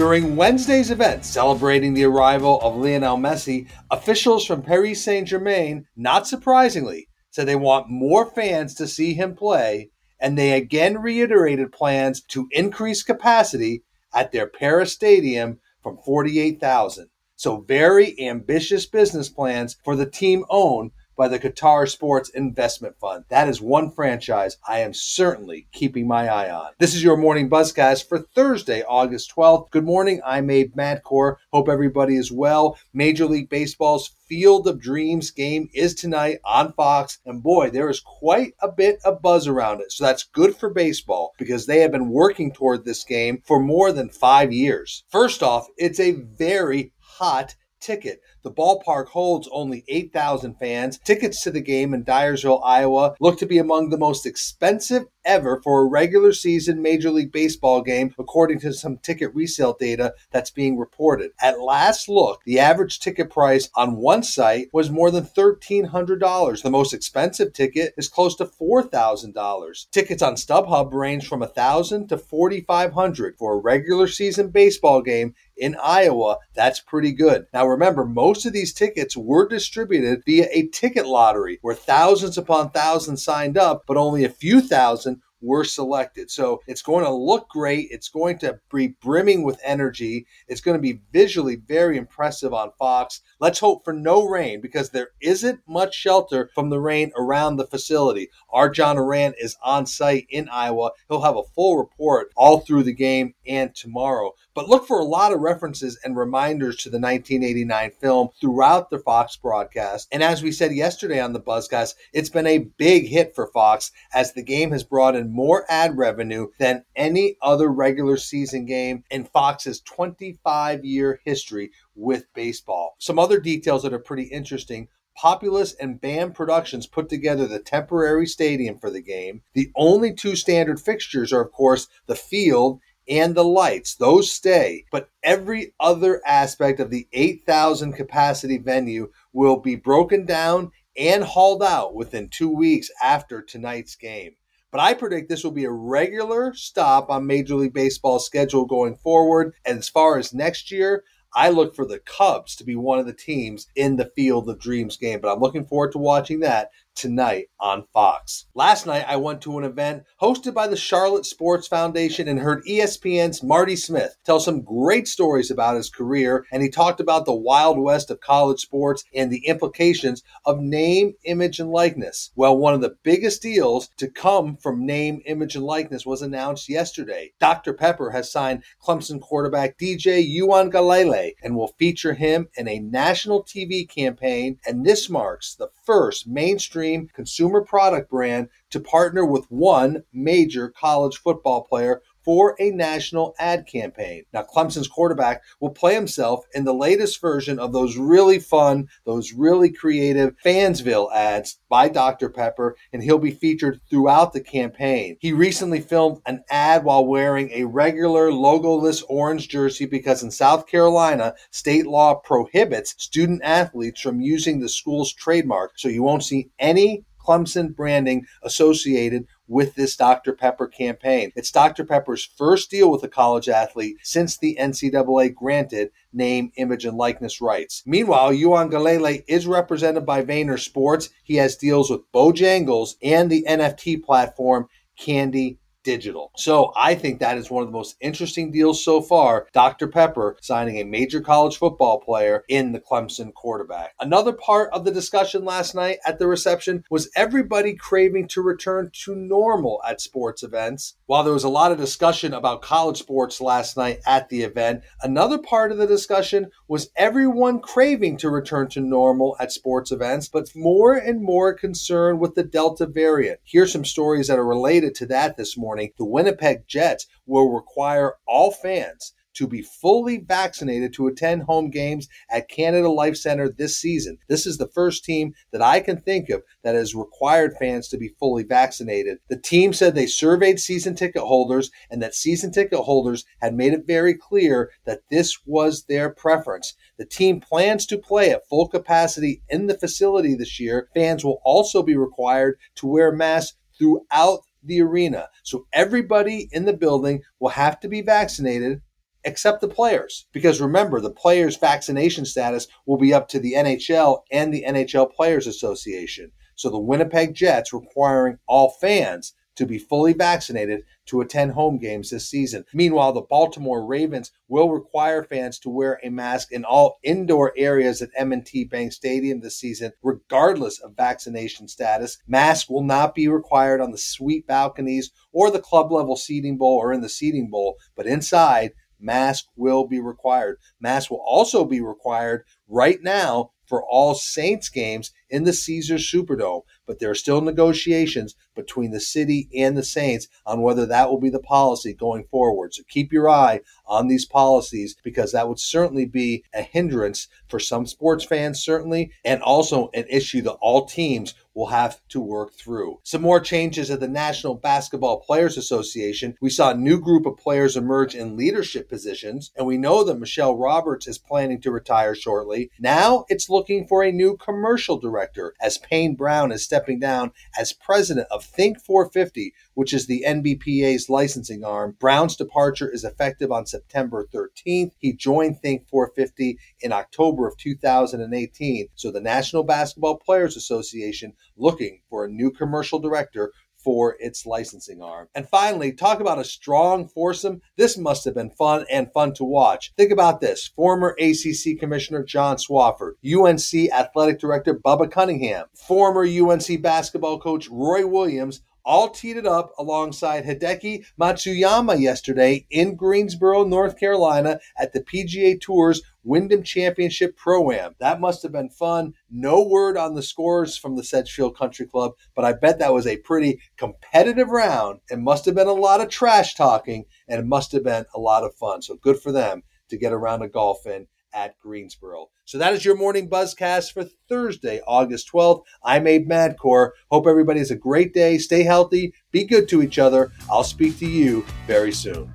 During Wednesday's event celebrating the arrival of Lionel Messi, officials from Paris Saint Germain, not surprisingly, said they want more fans to see him play, and they again reiterated plans to increase capacity at their Paris stadium from 48,000. So, very ambitious business plans for the team owned by the Qatar Sports Investment Fund. That is one franchise I am certainly keeping my eye on. This is your morning buzzcast for Thursday, August 12th. Good morning. I'm Abe Madkour. Hope everybody is well. Major League Baseball's Field of Dreams game is tonight on Fox. And boy, there is quite a bit of buzz around it. So that's good for baseball because they have been working toward this game for more than five years. First off, it's a very hot ticket. The ballpark holds only 8,000 fans. Tickets to the game in Dyersville, Iowa look to be among the most expensive ever for a regular season Major League Baseball game, according to some ticket resale data that's being reported. At last look, the average ticket price on one site was more than $1,300. The most expensive ticket is close to $4,000. Tickets on StubHub range from $1,000 to $4,500 for a regular season baseball game in Iowa. That's pretty good. Now remember, most most of these tickets were distributed via a ticket lottery where thousands upon thousands signed up, but only a few thousand were selected. So it's going to look great. It's going to be brimming with energy. It's going to be visually very impressive on Fox. Let's hope for no rain because there isn't much shelter from the rain around the facility. Our John Ourand is on site in Iowa. He'll have a full report all through the game and tomorrow. But look for a lot of references and reminders to the 1989 film throughout the Fox broadcast. And as we said yesterday on the Buzzcast, it's been a big hit for Fox as the game has brought in more ad revenue than any other regular season game in Fox's 25 year history with baseball. Some other details that are pretty interesting. Populous and BAM Productions put together the temporary stadium for the game. The only two standard fixtures are, of course, the field and the lights. Those stay. But every other aspect of the 8,000 capacity venue will be broken down and hauled out within two weeks after tonight's game. But I predict this will be a regular stop on Major League Baseball's schedule going forward. And as far as next year, I look for the Cubs to be one of the teams in the Field of Dreams game. But I'm looking forward to watching that tonight on Fox. Last night, I went to an event hosted by the Charlotte Sports Foundation and heard ESPN's Marty Smith tell some great stories about his career. And he talked about the wild west of college sports and the implications of name, image, and likeness. Well, one of the biggest deals to come from name, image, and likeness was announced yesterday. Dr. Pepper has signed Clemson quarterback DJ Uiagalelei and will feature him in a national TV campaign. And this marks the first mainstream mainstream consumer product brand to partner with one major college football player for a national ad campaign. Now, Clemson's quarterback will play himself in the latest version of those really fun, those really creative Fansville ads by Dr. Pepper, and he'll be featured throughout the campaign. He recently filmed an ad while wearing a regular logoless orange jersey because in South Carolina, state law prohibits student athletes from using the school's trademark, so you won't see any Clemson branding associated with this Dr. Pepper campaign. It's Dr. Pepper's first deal with a college athlete since the NCAA granted name, image, and likeness rights. Meanwhile, Uiagalelei is represented by Vayner Sports. He has deals with Bojangles and the NFT platform Candy digital. So I think that is one of the most interesting deals so far. Dr. Pepper signing a major college football player in the Clemson quarterback. Another part of the discussion last night at the reception was everybody craving to return to normal at sports events. While there was a lot of discussion about college sports last night at the event, another part of the discussion was everyone craving to return to normal at sports events, but more and more concerned with the Delta variant. Here's some stories that are related to that this morning morning, the Winnipeg Jets will require all fans to be fully vaccinated to attend home games at Canada Life Center this season. This is the first team that I can think of that has required fans to be fully vaccinated. The team said they surveyed season ticket holders and that season ticket holders had made it very clear that this was their preference. The team plans to play at full capacity in the facility this year. Fans will also be required to wear masks throughout the arena. So everybody in the building will have to be vaccinated except the players. Because remember, the players' vaccination status will be up to the NHL and the NHL Players Association. So the Winnipeg Jets requiring all fans to be fully vaccinated to attend home games this season. Meanwhile, the Baltimore Ravens will require fans to wear a mask in all indoor areas at M&T Bank Stadium this season, regardless of vaccination status. Masks will not be required on the suite balconies or the club level seating bowl or in the seating bowl, but inside, mask will be required. Mask will also be required right now for all Saints games in the Caesars Superdome, but there are still negotiations between the city and the Saints on whether that will be the policy going forward. So keep your eye on these policies because that would certainly be a hindrance for some sports fans, certainly, and also an issue that all teams will have to work through. Some more changes at the National Basketball Players Association. We saw a new group of players emerge in leadership positions, and we know that Michelle Roberts is planning to retire shortly. Now it's looking for a new commercial director as Payne Brown is stepping down as president of Think 450, which is the NBPA's licensing arm. Brown's departure is effective on September 13th. He joined Think 450 in October of 2018. So the National Basketball Players Association looking for a new commercial director for its licensing arm. And finally, talk about a strong foursome. This must have been fun and fun to watch. Think about this former ACC Commissioner John Swofford, UNC Athletic Director Bubba Cunningham, former UNC basketball coach Roy Williams, all teed it up alongside Hideki Matsuyama yesterday in Greensboro, North Carolina at the PGA Tour's Wyndham Championship Pro Am. That must have been fun. No word on the scores from the Sedgefield Country Club, but I bet that was a pretty competitive round. It must have been a lot of trash talking and it must have been a lot of fun. So good for them to get a round of golf in at Greensboro. So that is your morning buzzcast for Thursday, August 12th. I'm Abe Madkour. Hope everybody has a great day. Stay healthy. Be good to each other. I'll speak to you very soon.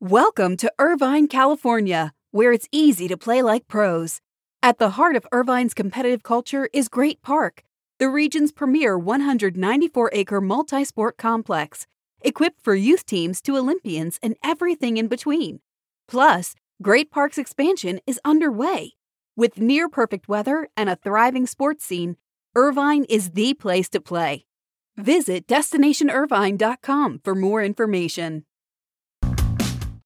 Welcome to Irvine, California, where it's easy to play like pros. At the heart of Irvine's competitive culture is Great Park, the region's premier 194 acre multi sport complex, equipped for youth teams to Olympians and everything in between. Plus, Great Park's expansion is underway. With near perfect weather and a thriving sports scene, Irvine is the place to play. Visit destinationirvine.com for more information.